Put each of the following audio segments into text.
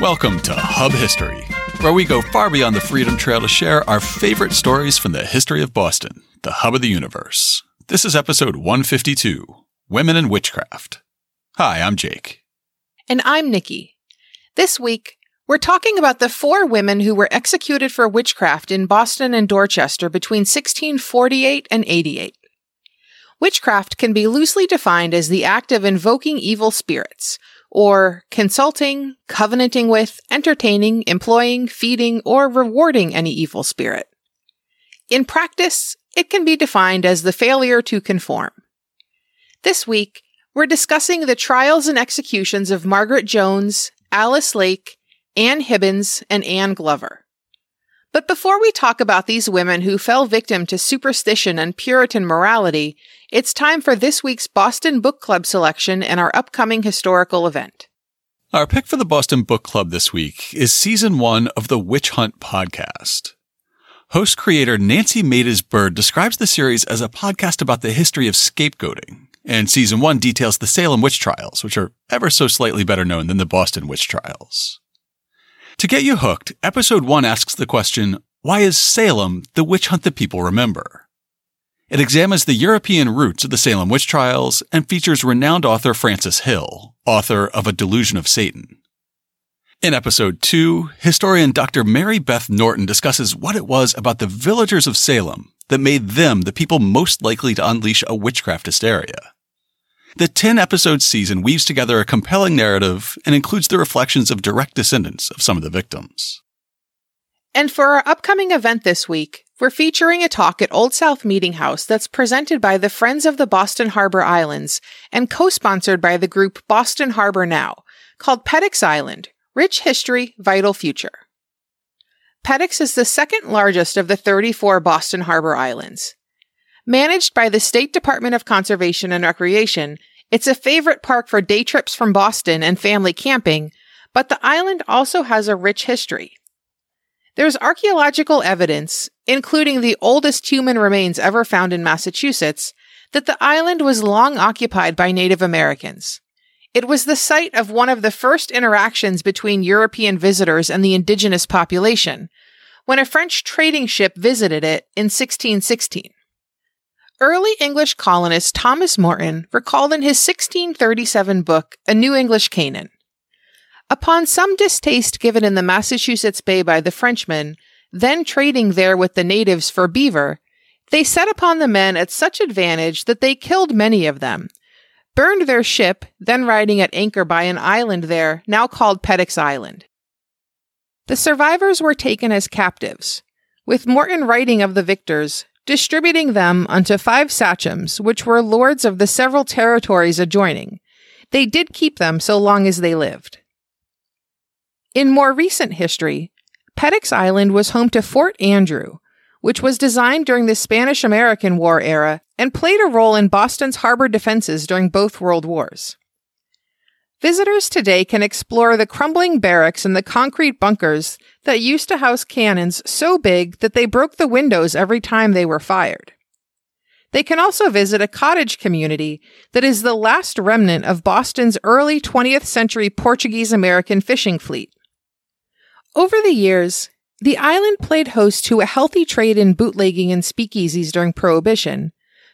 Welcome to Hub History, where we go far beyond the Freedom Trail to share our favorite stories from the history of Boston, the hub of the universe. This is episode 152 Women in Witchcraft. Hi, I'm Jake. And I'm Nikki. This week, we're talking about the four women who were executed for witchcraft in Boston and Dorchester between 1648 and 88. Witchcraft can be loosely defined as the act of invoking evil spirits, or consulting, covenanting with, entertaining, employing, feeding, or rewarding any evil spirit. In practice, it can be defined as the failure to conform. This week, we're discussing the trials and executions of Margaret Jones, Alice Lake, Anne Hibbins, and Anne Glover. But before we talk about these women who fell victim to superstition and Puritan morality, it's time for this week's Boston Book Club selection and our upcoming historical event. Our pick for the Boston Book Club this week is season one of the Witch Hunt podcast. Host creator Nancy Maides Bird describes the series as a podcast about the history of scapegoating, and season one details the Salem witch trials, which are ever so slightly better known than the Boston witch trials. To get you hooked, episode one asks the question, why is Salem the witch hunt that people remember? It examines the European roots of the Salem witch trials and features renowned author Frances Hill, author of A Delusion of Satan. In episode two, historian Dr. Mary Beth Norton discusses what it was about the villagers of Salem that made them the people most likely to unleash a witchcraft hysteria. The 10 episode season weaves together a compelling narrative and includes the reflections of direct descendants of some of the victims. And for our upcoming event this week, we're featuring a talk at Old South Meeting House that's presented by the Friends of the Boston Harbor Islands and co-sponsored by the group Boston Harbor Now, called Peddocks Island, Rich History, Vital Future. Peddocks is the second largest of the 34 Boston Harbor Islands. Managed by the State Department of Conservation and Recreation, it's a favorite park for day trips from Boston and family camping, but the island also has a rich history. There's archaeological evidence, including the oldest human remains ever found in Massachusetts, that the island was long occupied by Native Americans. It was the site of one of the first interactions between European visitors and the indigenous population, when a French trading ship visited it in 1616. Early English colonist Thomas Morton recalled in his 1637 book, A New English Canaan. Upon some distaste given in the Massachusetts Bay by the Frenchmen, then trading there with the natives for beaver, they set upon the men at such advantage that they killed many of them, burned their ship, then riding at anchor by an island there, now called Peddocks Island. The survivors were taken as captives, with Morton writing of the victors, distributing them unto five sachems, which were lords of the several territories adjoining. They did keep them so long as they lived. In more recent history, Peddocks Island was home to Fort Andrew, which was designed during the Spanish American War era and played a role in Boston's harbor defenses during both World Wars. Visitors today can explore the crumbling barracks and the concrete bunkers that used to house cannons so big that they broke the windows every time they were fired. They can also visit a cottage community that is the last remnant of Boston's early 20th century Portuguese American fishing fleet. Over the years, the island played host to a healthy trade in bootlegging and speakeasies during Prohibition,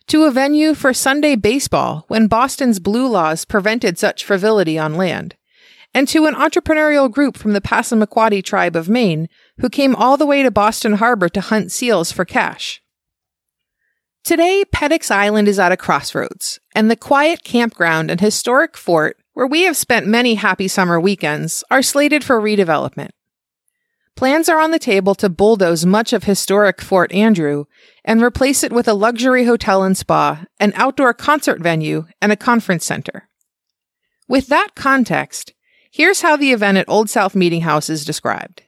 to a venue for Sunday baseball when Boston's blue laws prevented such frivolity on land, and to an entrepreneurial group from the Passamaquoddy tribe of Maine who came all the way to Boston Harbor to hunt seals for cash. Today, Peddocks Island is at a crossroads, and the quiet campground and historic fort where we have spent many happy summer weekends are slated for redevelopment. Plans are on the table to bulldoze much of historic Fort Andrew and replace it with a luxury hotel and spa, an outdoor concert venue, and a conference center. With that context, here's how the event at Old South Meeting House is described.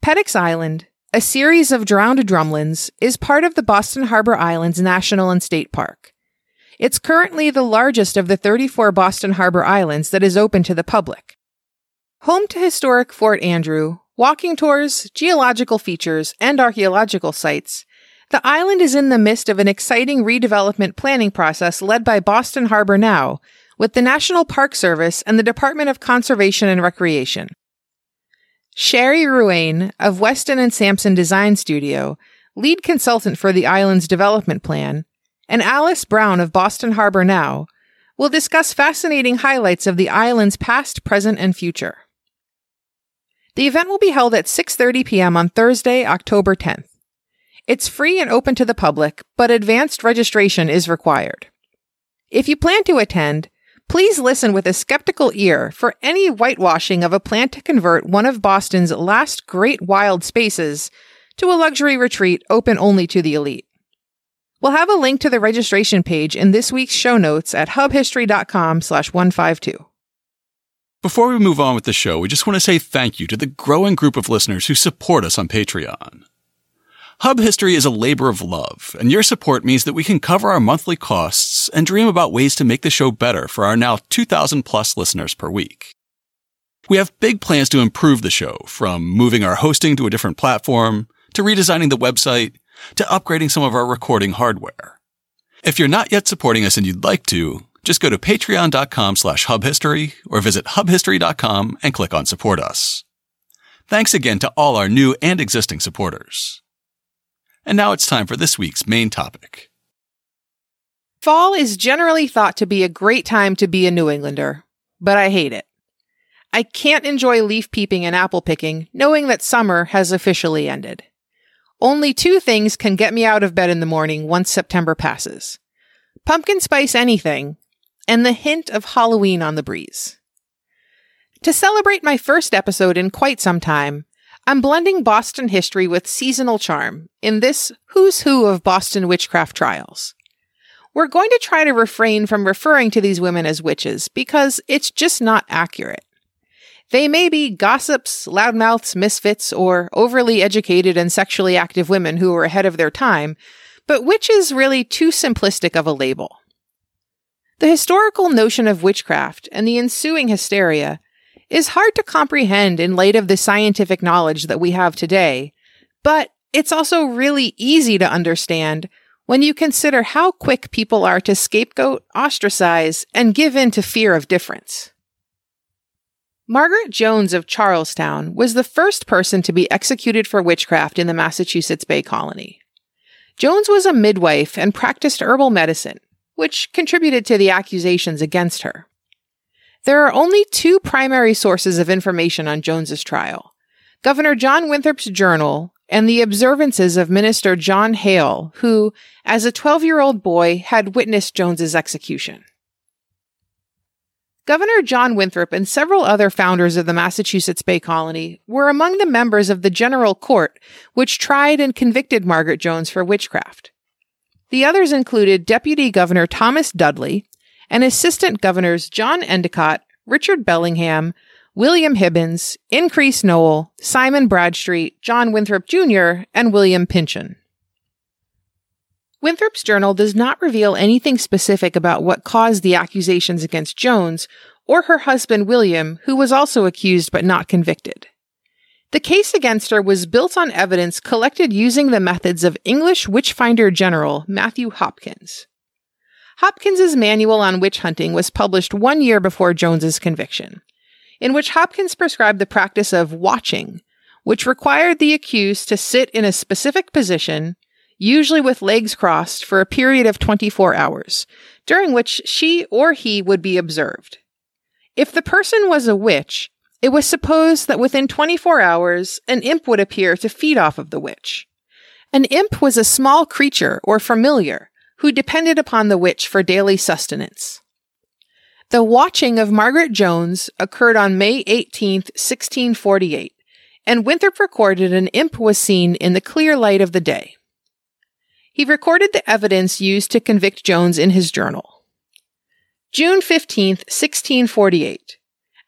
Peddocks Island, a series of drowned drumlins, is part of the Boston Harbor Islands National and State Park. It's currently the largest of the 34 Boston Harbor Islands that is open to the public. Home to historic Fort Andrew, walking tours, geological features, and archaeological sites, the island is in the midst of an exciting redevelopment planning process led by Boston Harbor Now, with the National Park Service and the Department of Conservation and Recreation. Sherry Ruane of Weston and Sampson Design Studio, lead consultant for the island's development plan, and Alice Brown of Boston Harbor Now will discuss fascinating highlights of the island's past, present, and future. The event will be held at 6:30 p.m. on Thursday, October 10th. It's free and open to the public, but advanced registration is required. If you plan to attend, please listen with a skeptical ear for any whitewashing of a plan to convert one of Boston's last great wild spaces to a luxury retreat open only to the elite. We'll have a link to the registration page in this week's show notes at hubhistory.com slash 152. Before we move on with the show, we just want to say thank you to the growing group of listeners who support us on Patreon. Hub History is a labor of love, and your support means that we can cover our monthly costs and dream about ways to make the show better for our now 2,000 plus listeners per week. We have big plans to improve the show, from moving our hosting to a different platform, to redesigning the website, to upgrading some of our recording hardware. If you're not yet supporting us and you'd like to, just go to patreon.com slash hubhistory or visit hubhistory.com and click on support us. Thanks again to all our new and existing supporters. And now it's time for this week's main topic. Fall is generally thought to be a great time to be a New Englander, but I hate it. I can't enjoy leaf peeping and apple picking knowing that summer has officially ended. Only two things can get me out of bed in the morning once September passes. Pumpkin spice anything, and the hint of Halloween on the breeze. To celebrate my first episode in quite some time, I'm blending Boston history with seasonal charm in this who's who of Boston witchcraft trials. We're going to try to refrain from referring to these women as witches because it's just not accurate. They may be gossips, loudmouths, misfits, or overly educated and sexually active women who were ahead of their time, but witch is really too simplistic of a label. The historical notion of witchcraft and the ensuing hysteria is hard to comprehend in light of the scientific knowledge that we have today, but it's also really easy to understand when you consider how quick people are to scapegoat, ostracize, and give in to fear of difference. Margaret Jones of Charlestown was the first person to be executed for witchcraft in the Massachusetts Bay Colony. Jones was a midwife and practiced herbal medicine, which contributed to the accusations against her. There are only two primary sources of information on Jones's trial. Governor John Winthrop's journal and the observances of Minister John Hale, who, as a 12-year-old boy, had witnessed Jones's execution. Governor John Winthrop and several other founders of the Massachusetts Bay Colony were among the members of the General Court, which tried and convicted Margaret Jones for witchcraft. The others included Deputy Governor Thomas Dudley, and Assistant Governors John Endicott, Richard Bellingham, William Hibbins, Increase Nowell, Simon Bradstreet, John Winthrop Jr., and William Pynchon. Winthrop's journal does not reveal anything specific about what caused the accusations against Jones or her husband William, who was also accused but not convicted. The case against her was built on evidence collected using the methods of English Witchfinder General Matthew Hopkins. Hopkins's manual on witch hunting was published one year before Jones's conviction, in which Hopkins prescribed the practice of watching, which required the accused to sit in a specific position, usually with legs crossed, for a period of 24 hours, during which she or he would be observed. If the person was a witch, it was supposed that within 24 hours, an imp would appear to feed off of the witch. An imp was a small creature or familiar who depended upon the witch for daily sustenance. The watching of Margaret Jones occurred on May 18, 1648, and Winthrop recorded an imp was seen in the clear light of the day. He recorded the evidence used to convict Jones in his journal. June 15, 1648.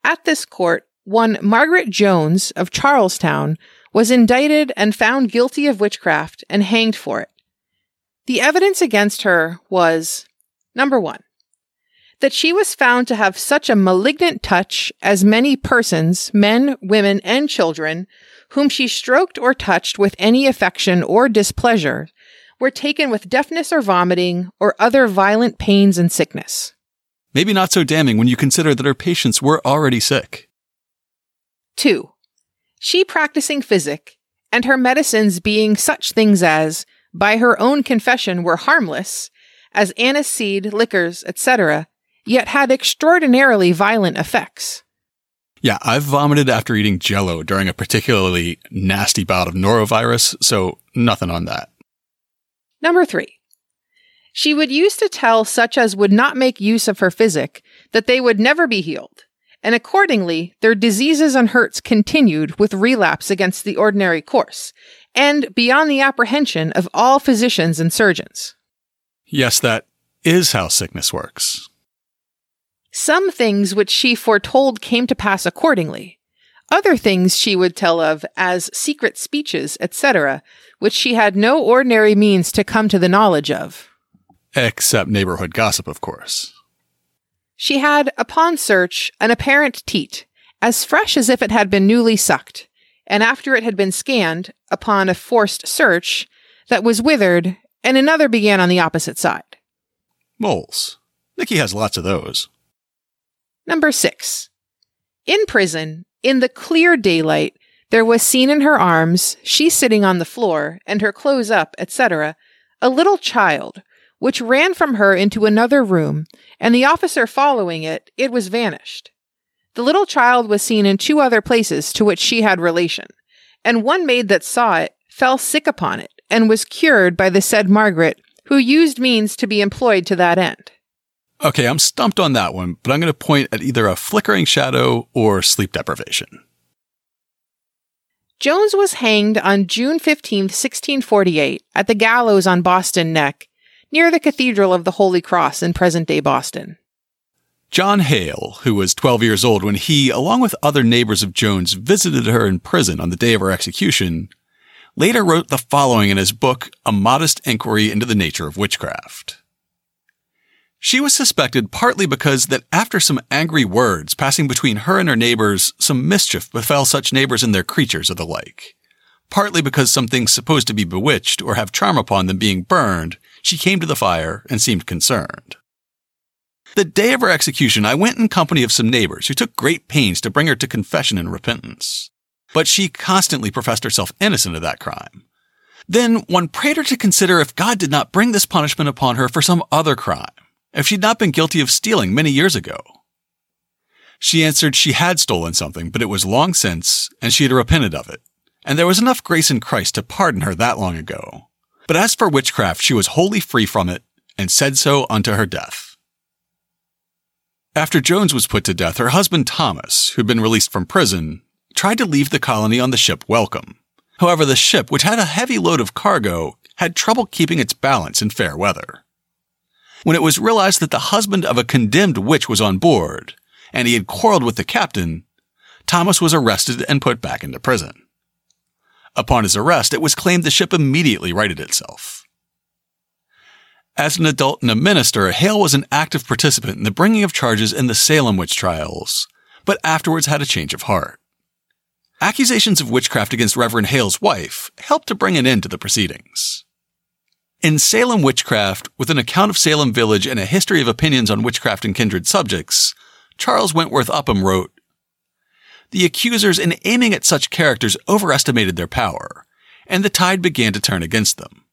At this court, one Margaret Jones of Charlestown was indicted and found guilty of witchcraft and hanged for it. The evidence against her was number one, that she was found to have such a malignant touch as many persons, men, women, and children, whom she stroked or touched with any affection or displeasure, were taken with deafness or vomiting or other violent pains and sickness. Maybe not so damning when you consider that her patients were already sick. 2. she practicing physic, and her medicines being such things as, by her own confession, were harmless, as aniseed, liquors, etc., yet had extraordinarily violent effects. Yeah, I've vomited after eating jello during a particularly nasty bout of norovirus, so nothing on that. Number three. She would use to tell such as would not make use of her physic that they would never be healed, and accordingly their diseases and hurts continued with relapse against the ordinary course, and beyond the apprehension of all physicians and surgeons. Yes, that is how sickness works. Some things which she foretold came to pass accordingly. Other things she would tell of as secret speeches, etc., which she had no ordinary means to come to the knowledge of. Except neighborhood gossip, of course. She had, upon search, an apparent teat, as fresh as if it had been newly sucked, and after it had been scanned, upon a forced search, that was withered, and another began on the opposite side. Moles. Nikki has lots of those. Number six. In prison, in the clear daylight, there was seen in her arms, she sitting on the floor, and her clothes up, etc., a little child, which ran from her into another room, and the officer following it, it was vanished. The little child was seen in two other places to which she had relation, and one maid that saw it fell sick upon it, and was cured by the said Margaret, who used means to be employed to that end. Okay, I'm stumped on that one, but I'm going to point at either a flickering shadow or sleep deprivation. Jones was hanged on June 15, 1648, at the gallows on Boston Neck, near the Cathedral of the Holy Cross in present day Boston. John Hale, who was 12 years old when he, along with other neighbors of Jones, visited her in prison on the day of her execution, later wrote the following in his book, A Modest Inquiry into the Nature of Witchcraft. She was suspected partly because that after some angry words passing between her and her neighbors, some mischief befell such neighbors and their creatures or the like. Partly because some things supposed to be bewitched or have charm upon them being burned, she came to the fire and seemed concerned. The day of her execution, I went in company of some neighbors who took great pains to bring her to confession and repentance. But she constantly professed herself innocent of that crime. Then one prayed her to consider if God did not bring this punishment upon her for some other crime if she'd not been guilty of stealing many years ago. She answered she had stolen something, but it was long since, and she had repented of it, and there was enough grace in Christ to pardon her that long ago. But as for witchcraft, she was wholly free from it, and said so unto her death. After Jones was put to death, her husband Thomas, who'd been released from prison, tried to leave the colony on the ship Welcome. However, the ship, which had a heavy load of cargo, had trouble keeping its balance in fair weather when it was realized that the husband of a condemned witch was on board, and he had quarreled with the captain, Thomas was arrested and put back into prison. Upon his arrest, it was claimed the ship immediately righted itself. As an adult and a minister, Hale was an active participant in the bringing of charges in the Salem witch trials, but afterwards had a change of heart. Accusations of witchcraft against Reverend Hale's wife helped to bring an end to the proceedings. In Salem Witchcraft, with an account of Salem Village and a history of opinions on witchcraft and kindred subjects, Charles Wentworth Upham wrote, The accusers in aiming at such characters overestimated their power, and the tide began to turn against them.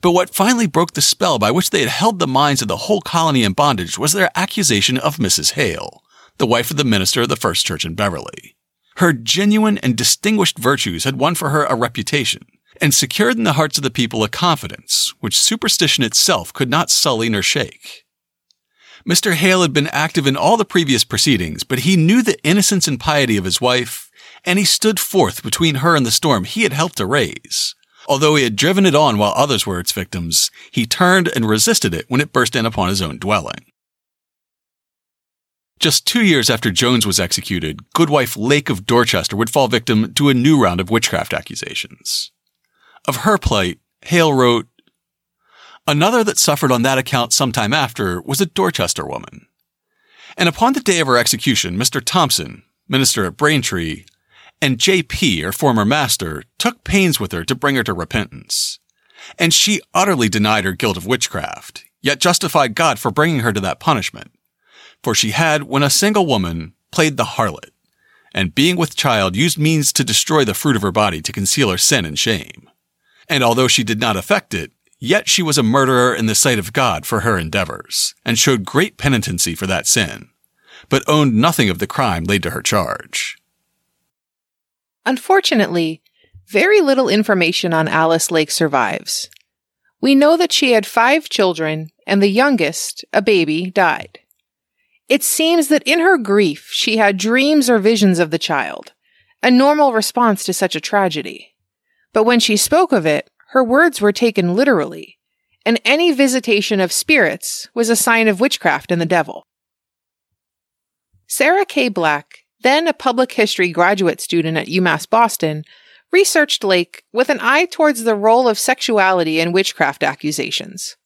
But what finally broke the spell by which they had held the minds of the whole colony in bondage was their accusation of Mrs. Hale, the wife of the minister of the First Church in Beverly. Her genuine and distinguished virtues had won for her a reputation, and secured in the hearts of the people a confidence which superstition itself could not sully nor shake. Mr. Hale had been active in all the previous proceedings, but he knew the innocence and piety of his wife, and he stood forth between her and the storm he had helped to raise. Although he had driven it on while others were its victims, he turned and resisted it when it burst in upon his own dwelling. Just two years after Jones was executed, Goodwife Lake of Dorchester would fall victim to a new round of witchcraft accusations. Of her plight, Hale wrote, Another that suffered on that account some time after was a Dorchester woman. And upon the day of her execution, Mr. Thompson, minister at Braintree, and J.P., her former master, took pains with her to bring her to repentance. And she utterly denied her guilt of witchcraft, yet justified God for bringing her to that punishment. For she had, when a single woman, played the harlot, and being with child used means to destroy the fruit of her body to conceal her sin and shame. And although she did not affect it, yet she was a murderer in the sight of God for her endeavors, and showed great penitency for that sin, but owned nothing of the crime laid to her charge. Unfortunately, very little information on Alice Lake survives. We know that she had five children, and the youngest, a baby, died. It seems that in her grief, she had dreams or visions of the child, a normal response to such a tragedy. But when she spoke of it, her words were taken literally, and any visitation of spirits was a sign of witchcraft and the devil. Sarah K. Black, then a public history graduate student at UMass Boston, researched Lake with an eye towards the role of sexuality in witchcraft accusations.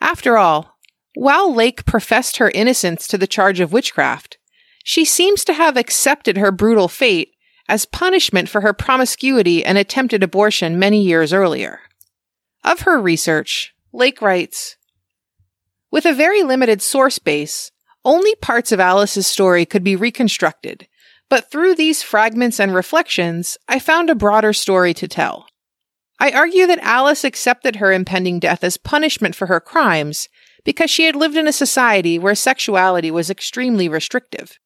After all, while Lake professed her innocence to the charge of witchcraft, she seems to have accepted her brutal fate as punishment for her promiscuity and attempted abortion many years earlier. Of her research, Lake writes With a very limited source base, only parts of Alice's story could be reconstructed, but through these fragments and reflections, I found a broader story to tell. I argue that Alice accepted her impending death as punishment for her crimes because she had lived in a society where sexuality was extremely restrictive.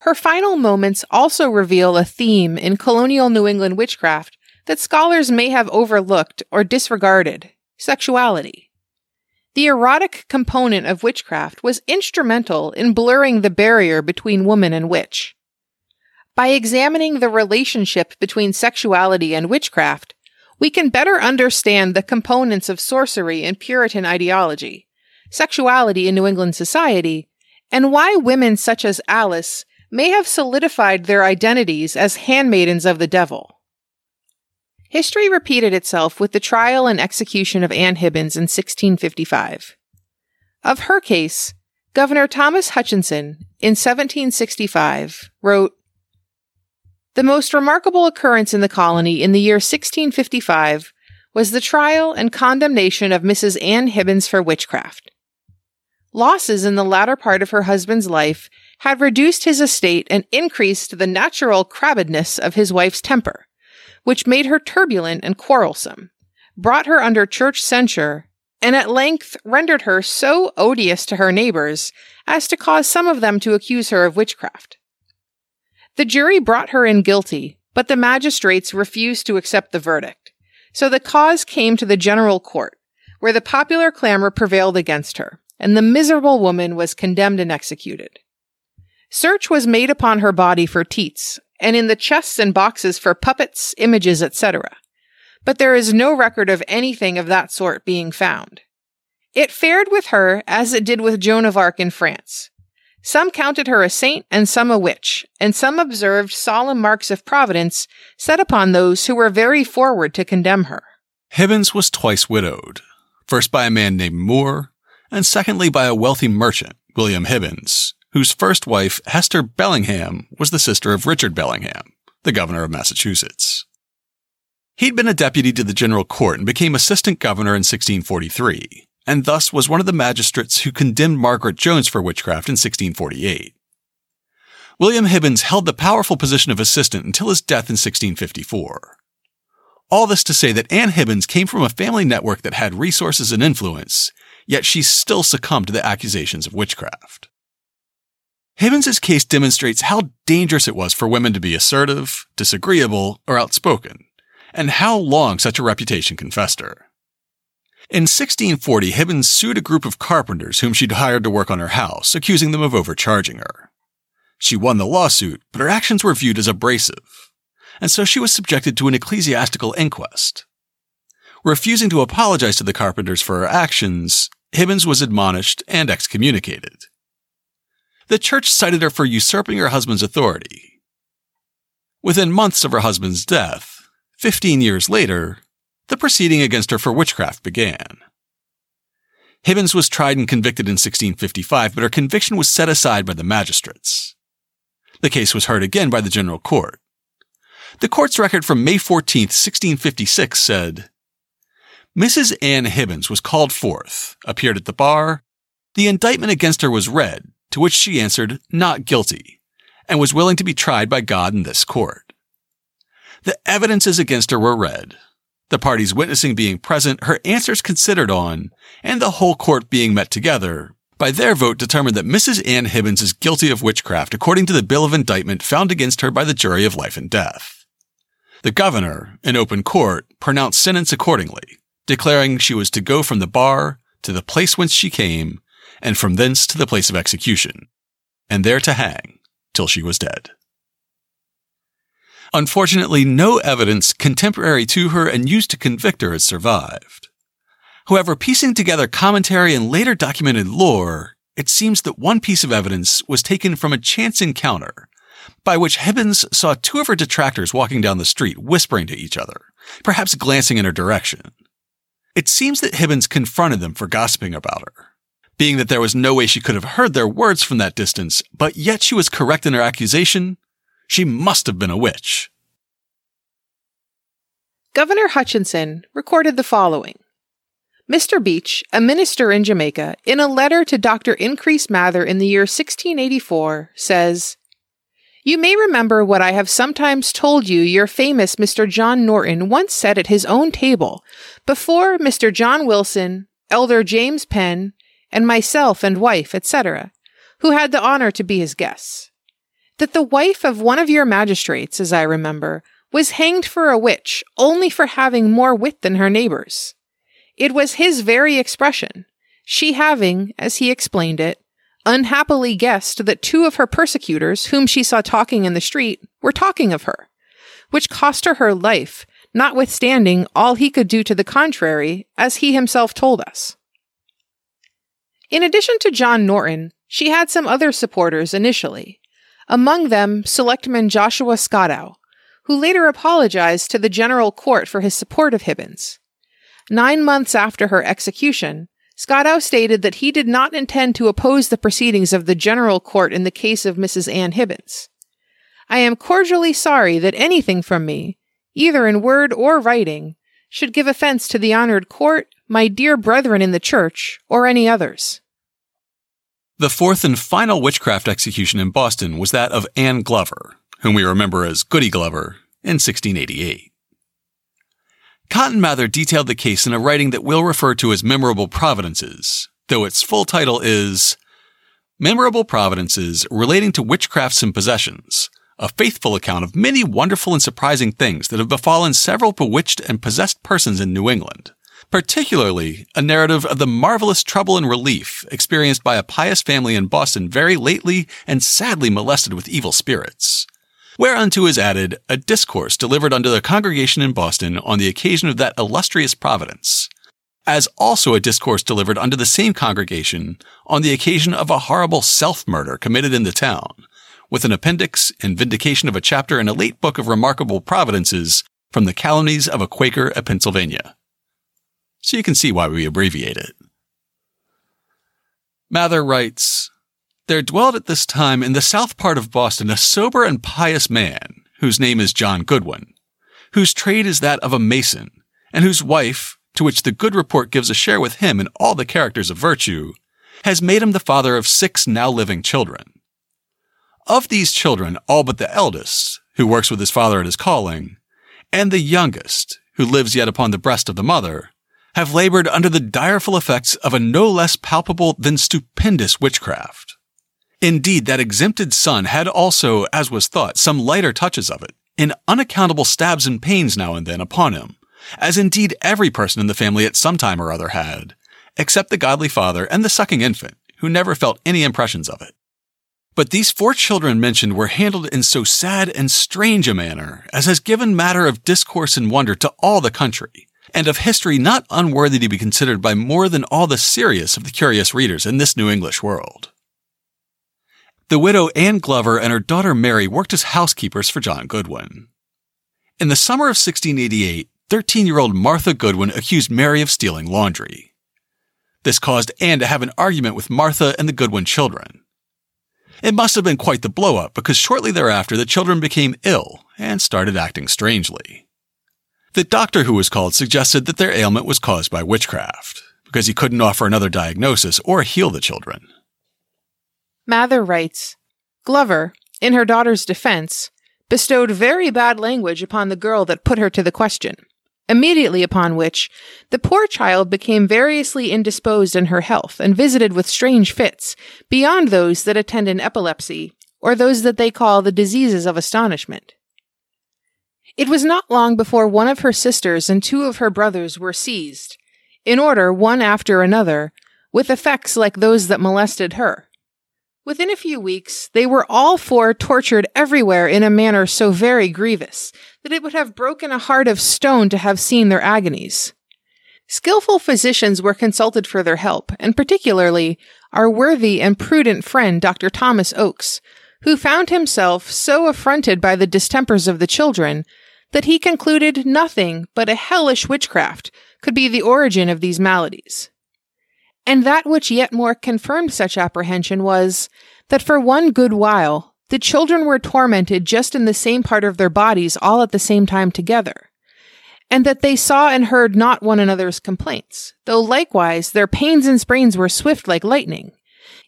Her final moments also reveal a theme in colonial New England witchcraft that scholars may have overlooked or disregarded sexuality. The erotic component of witchcraft was instrumental in blurring the barrier between woman and witch. By examining the relationship between sexuality and witchcraft, we can better understand the components of sorcery and Puritan ideology, sexuality in New England society, and why women such as Alice may have solidified their identities as handmaidens of the devil. History repeated itself with the trial and execution of Anne Hibbins in 1655. Of her case, Governor Thomas Hutchinson, in 1765, wrote, The most remarkable occurrence in the colony in the year 1655 was the trial and condemnation of Mrs. Anne Hibbins for witchcraft. Losses in the latter part of her husband's life had reduced his estate and increased the natural crabbedness of his wife's temper, which made her turbulent and quarrelsome, brought her under church censure, and at length rendered her so odious to her neighbors as to cause some of them to accuse her of witchcraft. The jury brought her in guilty, but the magistrates refused to accept the verdict, so the cause came to the general court, where the popular clamor prevailed against her and the miserable woman was condemned and executed. Search was made upon her body for teats, and in the chests and boxes for puppets, images, etc. But there is no record of anything of that sort being found. It fared with her as it did with Joan of Arc in France. Some counted her a saint and some a witch, and some observed solemn marks of providence set upon those who were very forward to condemn her. Hibbins was twice widowed, first by a man named Moore, and secondly by a wealthy merchant, William Hibbins, whose first wife, Hester Bellingham, was the sister of Richard Bellingham, the governor of Massachusetts. He'd been a deputy to the general court and became assistant governor in 1643, and thus was one of the magistrates who condemned Margaret Jones for witchcraft in 1648. William Hibbins held the powerful position of assistant until his death in 1654. All this to say that Anne Hibbins came from a family network that had resources and influence, yet she still succumbed to the accusations of witchcraft. Hibbins's case demonstrates how dangerous it was for women to be assertive, disagreeable, or outspoken, and how long such a reputation can fester. In 1640, Hibbins sued a group of carpenters whom she'd hired to work on her house, accusing them of overcharging her. She won the lawsuit, but her actions were viewed as abrasive, and so she was subjected to an ecclesiastical inquest. Refusing to apologize to the carpenters for her actions, Hibbins was admonished and excommunicated. The church cited her for usurping her husband's authority. Within months of her husband's death, 15 years later, the proceeding against her for witchcraft began. Hibbins was tried and convicted in 1655, but her conviction was set aside by the magistrates. The case was heard again by the General Court. The court's record from May 14, 1656 said, Mrs. Anne Hibbins was called forth, appeared at the bar. The indictment against her was read, to which she answered, not guilty, and was willing to be tried by God in this court. The evidences against her were read, the parties witnessing being present, her answers considered on, and the whole court being met together, by their vote determined that Mrs. Ann Hibbins is guilty of witchcraft according to the bill of indictment found against her by the jury of life and death. The governor, in open court, pronounced sentence accordingly, declaring she was to go from the bar to the place whence she came, and from thence to the place of execution, and there to hang till she was dead. Unfortunately, no evidence contemporary to her and used to convict her has survived. However, piecing together commentary and later documented lore, it seems that one piece of evidence was taken from a chance encounter by which Hibbins saw two of her detractors walking down the street whispering to each other, perhaps glancing in her direction. It seems that Hibbins confronted them for gossiping about her, being that there was no way she could have heard their words from that distance, but yet she was correct in her accusation she must have been a witch. Governor Hutchinson recorded the following. Mr. Beach, a minister in Jamaica, in a letter to Dr. Increase Mather in the year 1684, says, You may remember what I have sometimes told you your famous Mr. John Norton once said at his own table, before Mr. John Wilson, Elder James Penn, and myself and wife, etc., who had the honor to be his guests that the wife of one of your magistrates, as I remember, was hanged for a witch only for having more wit than her neighbors. It was his very expression, she having, as he explained it, unhappily guessed that two of her persecutors, whom she saw talking in the street, were talking of her, which cost her her life, notwithstanding all he could do to the contrary, as he himself told us. In addition to John Norton, she had some other supporters initially, among them Selectman Joshua Scotow, who later apologized to the General Court for his support of Hibbins. Nine months after her execution, Scotow stated that he did not intend to oppose the proceedings of the General Court in the case of Mrs. Ann Hibbins. I am cordially sorry that anything from me, either in word or writing, should give offense to the honored court, my dear brethren in the church, or any others. The fourth and final witchcraft execution in Boston was that of Anne Glover, whom we remember as Goody Glover, in 1688. Cotton Mather detailed the case in a writing that we'll refer to as Memorable Providences, though its full title is Memorable Providences Relating to Witchcrafts and Possessions, a faithful account of many wonderful and surprising things that have befallen several bewitched and possessed persons in New England particularly a narrative of the marvelous trouble and relief experienced by a pious family in Boston very lately and sadly molested with evil spirits. Whereunto is added a discourse delivered unto the congregation in Boston on the occasion of that illustrious providence, as also a discourse delivered unto the same congregation on the occasion of a horrible self-murder committed in the town, with an appendix and vindication of a chapter in a late book of remarkable providences from the calumnies of a Quaker at Pennsylvania so you can see why we abbreviate it. Mather writes, There dwelled at this time in the south part of Boston a sober and pious man, whose name is John Goodwin, whose trade is that of a mason, and whose wife, to which the good report gives a share with him in all the characters of virtue, has made him the father of six now living children. Of these children, all but the eldest, who works with his father at his calling, and the youngest, who lives yet upon the breast of the mother, have labored under the direful effects of a no less palpable than stupendous witchcraft. Indeed, that exempted son had also, as was thought, some lighter touches of it, in unaccountable stabs and pains now and then upon him, as indeed every person in the family at some time or other had, except the godly father and the sucking infant, who never felt any impressions of it. But these four children mentioned were handled in so sad and strange a manner as has given matter of discourse and wonder to all the country, and of history not unworthy to be considered by more than all the serious of the curious readers in this New English world. The widow Anne Glover and her daughter Mary worked as housekeepers for John Goodwin. In the summer of 1688, 13 year old Martha Goodwin accused Mary of stealing laundry. This caused Anne to have an argument with Martha and the Goodwin children. It must have been quite the blow up because shortly thereafter the children became ill and started acting strangely. The doctor who was called suggested that their ailment was caused by witchcraft, because he couldn't offer another diagnosis or heal the children. Mather writes Glover, in her daughter's defense, bestowed very bad language upon the girl that put her to the question. Immediately upon which, the poor child became variously indisposed in her health and visited with strange fits, beyond those that attend an epilepsy, or those that they call the diseases of astonishment. It was not long before one of her sisters and two of her brothers were seized, in order one after another, with effects like those that molested her. Within a few weeks, they were all four tortured everywhere in a manner so very grievous that it would have broken a heart of stone to have seen their agonies. Skilful physicians were consulted for their help, and particularly our worthy and prudent friend Dr. Thomas Oakes, who found himself so affronted by the distempers of the children that he concluded nothing but a hellish witchcraft could be the origin of these maladies. And that which yet more confirmed such apprehension was that for one good while the children were tormented just in the same part of their bodies all at the same time together, and that they saw and heard not one another's complaints, though likewise their pains and sprains were swift like lightning.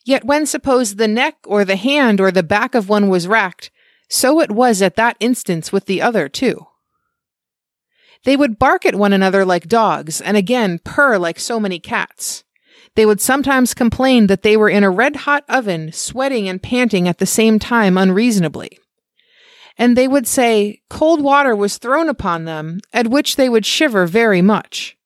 Yet when suppose the neck or the hand or the back of one was racked, so it was at that instance with the other too. They would bark at one another like dogs, and again purr like so many cats. They would sometimes complain that they were in a red hot oven, sweating and panting at the same time unreasonably. And they would say cold water was thrown upon them, at which they would shiver very much.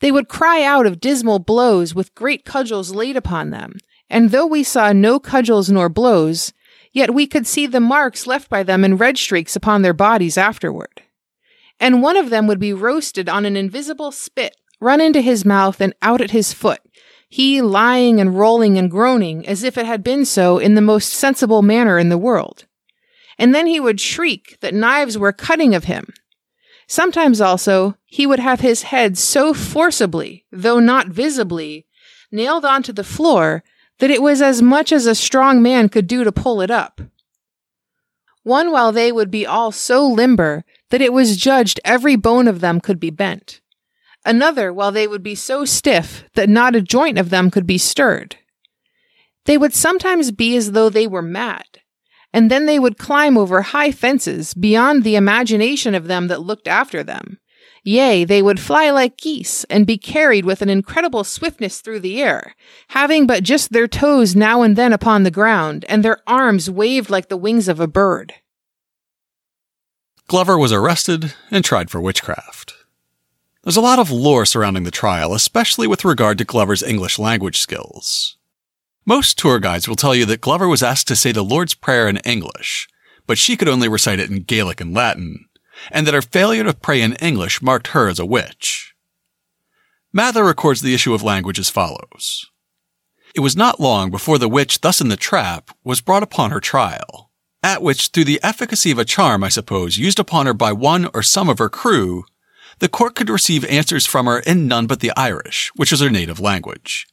They would cry out of dismal blows with great cudgels laid upon them, and though we saw no cudgels nor blows, yet we could see the marks left by them in red streaks upon their bodies afterward. And one of them would be roasted on an invisible spit, run into his mouth and out at his foot, he lying and rolling and groaning as if it had been so in the most sensible manner in the world. And then he would shriek that knives were cutting of him. Sometimes also he would have his head so forcibly, though not visibly, nailed onto the floor that it was as much as a strong man could do to pull it up. One while they would be all so limber that it was judged every bone of them could be bent another while they would be so stiff that not a joint of them could be stirred. They would sometimes be as though they were mad, and then they would climb over high fences beyond the imagination of them that looked after them. Yea, they would fly like geese and be carried with an incredible swiftness through the air, having but just their toes now and then upon the ground, and their arms waved like the wings of a bird. Glover was arrested and tried for witchcraft. There's a lot of lore surrounding the trial, especially with regard to Glover's English language skills. Most tour guides will tell you that Glover was asked to say the Lord's Prayer in English, but she could only recite it in Gaelic and Latin, and that her failure to pray in English marked her as a witch. Mather records the issue of language as follows. It was not long before the witch thus in the trap was brought upon her trial, at which through the efficacy of a charm, I suppose, used upon her by one or some of her crew, the court could receive answers from her in none but the Irish, which was her native language.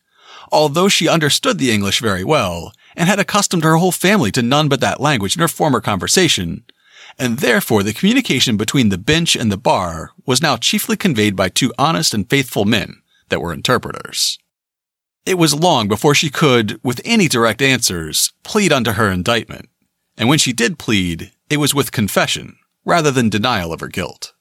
Although she understood the English very well, and had accustomed her whole family to none but that language in her former conversation, and therefore the communication between the bench and the bar was now chiefly conveyed by two honest and faithful men that were interpreters. It was long before she could, with any direct answers, plead unto her indictment, and when she did plead, it was with confession rather than denial of her guilt.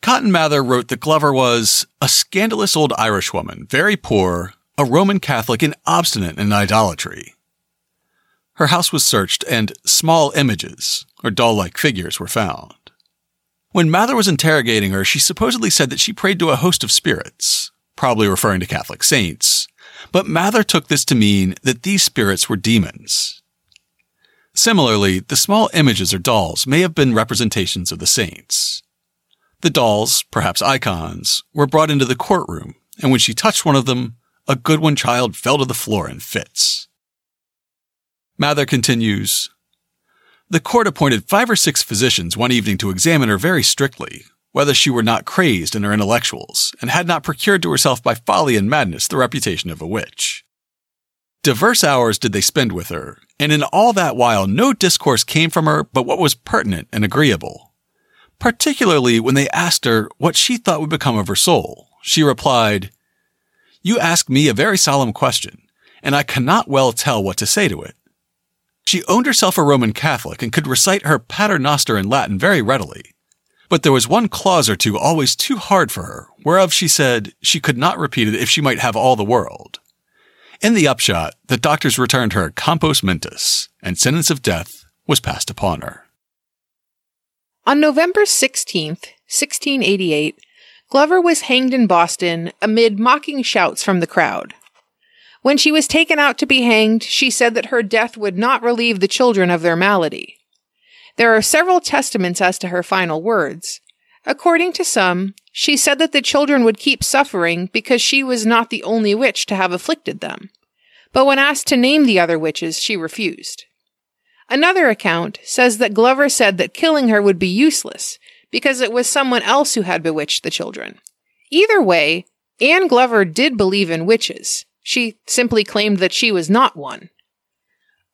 Cotton Mather wrote that Glover was a scandalous old Irishwoman, very poor, a Roman Catholic, and obstinate in idolatry. Her house was searched, and small images, or doll like figures, were found. When Mather was interrogating her, she supposedly said that she prayed to a host of spirits, probably referring to Catholic saints, but Mather took this to mean that these spirits were demons. Similarly, the small images or dolls may have been representations of the saints. The dolls, perhaps icons, were brought into the courtroom, and when she touched one of them, a Goodwin child fell to the floor in fits. Mather continues, The court appointed five or six physicians one evening to examine her very strictly, whether she were not crazed in her intellectuals, and had not procured to herself by folly and madness the reputation of a witch. Diverse hours did they spend with her, and in all that while no discourse came from her but what was pertinent and agreeable particularly when they asked her what she thought would become of her soul. She replied, You ask me a very solemn question, and I cannot well tell what to say to it. She owned herself a Roman Catholic and could recite her Pater Noster in Latin very readily. But there was one clause or two always too hard for her, whereof she said she could not repeat it if she might have all the world. In the upshot, the doctors returned her compos mentis, and sentence of death was passed upon her. On November 16th, 1688, Glover was hanged in Boston amid mocking shouts from the crowd. When she was taken out to be hanged, she said that her death would not relieve the children of their malady. There are several testaments as to her final words. According to some, she said that the children would keep suffering because she was not the only witch to have afflicted them. But when asked to name the other witches, she refused. Another account says that Glover said that killing her would be useless because it was someone else who had bewitched the children. Either way, Anne Glover did believe in witches. She simply claimed that she was not one.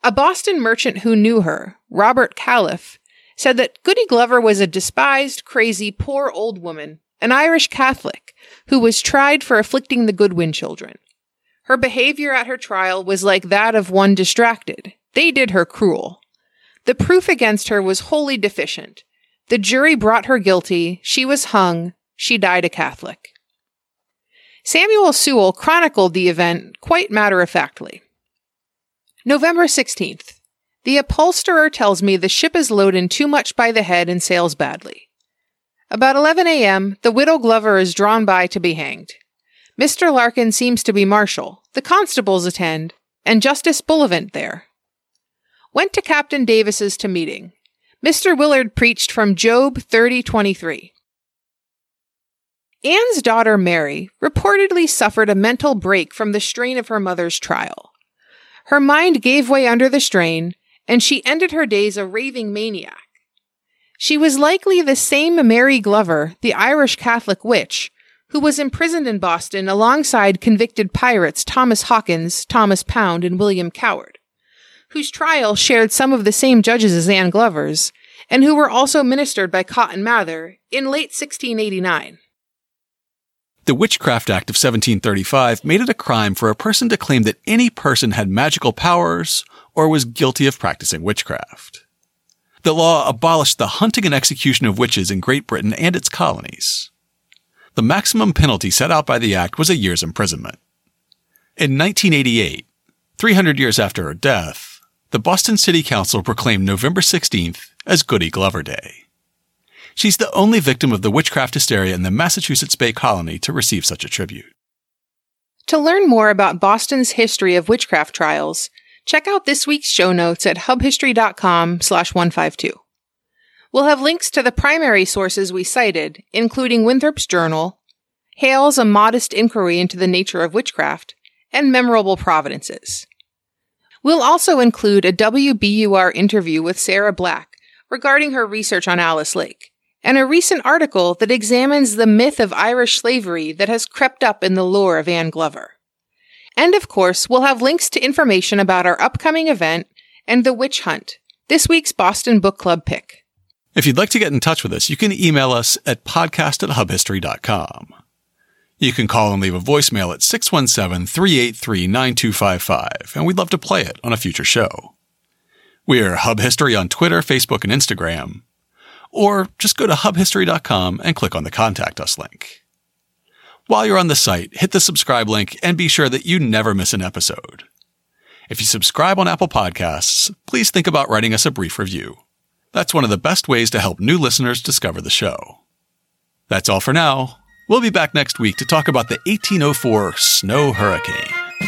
A Boston merchant who knew her, Robert Calef, said that Goody Glover was a despised, crazy, poor old woman, an Irish Catholic, who was tried for afflicting the Goodwin children. Her behavior at her trial was like that of one distracted. They did her cruel. The proof against her was wholly deficient. The jury brought her guilty. She was hung. She died a Catholic. Samuel Sewall chronicled the event quite matter of factly. November 16th. The upholsterer tells me the ship is loaded too much by the head and sails badly. About 11 a.m., the widow Glover is drawn by to be hanged. Mr. Larkin seems to be marshal, the constables attend, and Justice Bullivant there. Went to Captain Davis's to meeting. Mr. Willard preached from Job 30:23. Anne's daughter Mary reportedly suffered a mental break from the strain of her mother's trial. Her mind gave way under the strain, and she ended her days a raving maniac. She was likely the same Mary Glover, the Irish Catholic witch, who was imprisoned in Boston alongside convicted pirates Thomas Hawkins, Thomas Pound, and William Coward, whose trial shared some of the same judges as Anne Glover's, and who were also ministered by Cotton Mather in late 1689. The Witchcraft Act of 1735 made it a crime for a person to claim that any person had magical powers or was guilty of practicing witchcraft. The law abolished the hunting and execution of witches in Great Britain and its colonies. The maximum penalty set out by the act was a year's imprisonment. In 1988, 300 years after her death, the Boston City Council proclaimed November 16th as Goody Glover Day. She's the only victim of the witchcraft hysteria in the Massachusetts Bay Colony to receive such a tribute. To learn more about Boston's history of witchcraft trials, check out this week's show notes at hubhistory.com slash 152. We'll have links to the primary sources we cited, including Winthrop's Journal, Hale's A Modest Inquiry into the Nature of Witchcraft, and Memorable Providences. We'll also include a WBUR interview with Sarah Black regarding her research on Alice Lake, and a recent article that examines the myth of Irish slavery that has crept up in the lore of Anne Glover. And of course, we'll have links to information about our upcoming event and the witch hunt, this week's Boston Book Club pick. If you'd like to get in touch with us, you can email us at podcast at hubhistory.com. You can call and leave a voicemail at 617 383 9255, and we'd love to play it on a future show. We're Hub History on Twitter, Facebook, and Instagram or just go to hubhistory.com and click on the Contact Us link. While you're on the site, hit the subscribe link and be sure that you never miss an episode. If you subscribe on Apple Podcasts, please think about writing us a brief review. That's one of the best ways to help new listeners discover the show. That's all for now. We'll be back next week to talk about the 1804 snow hurricane.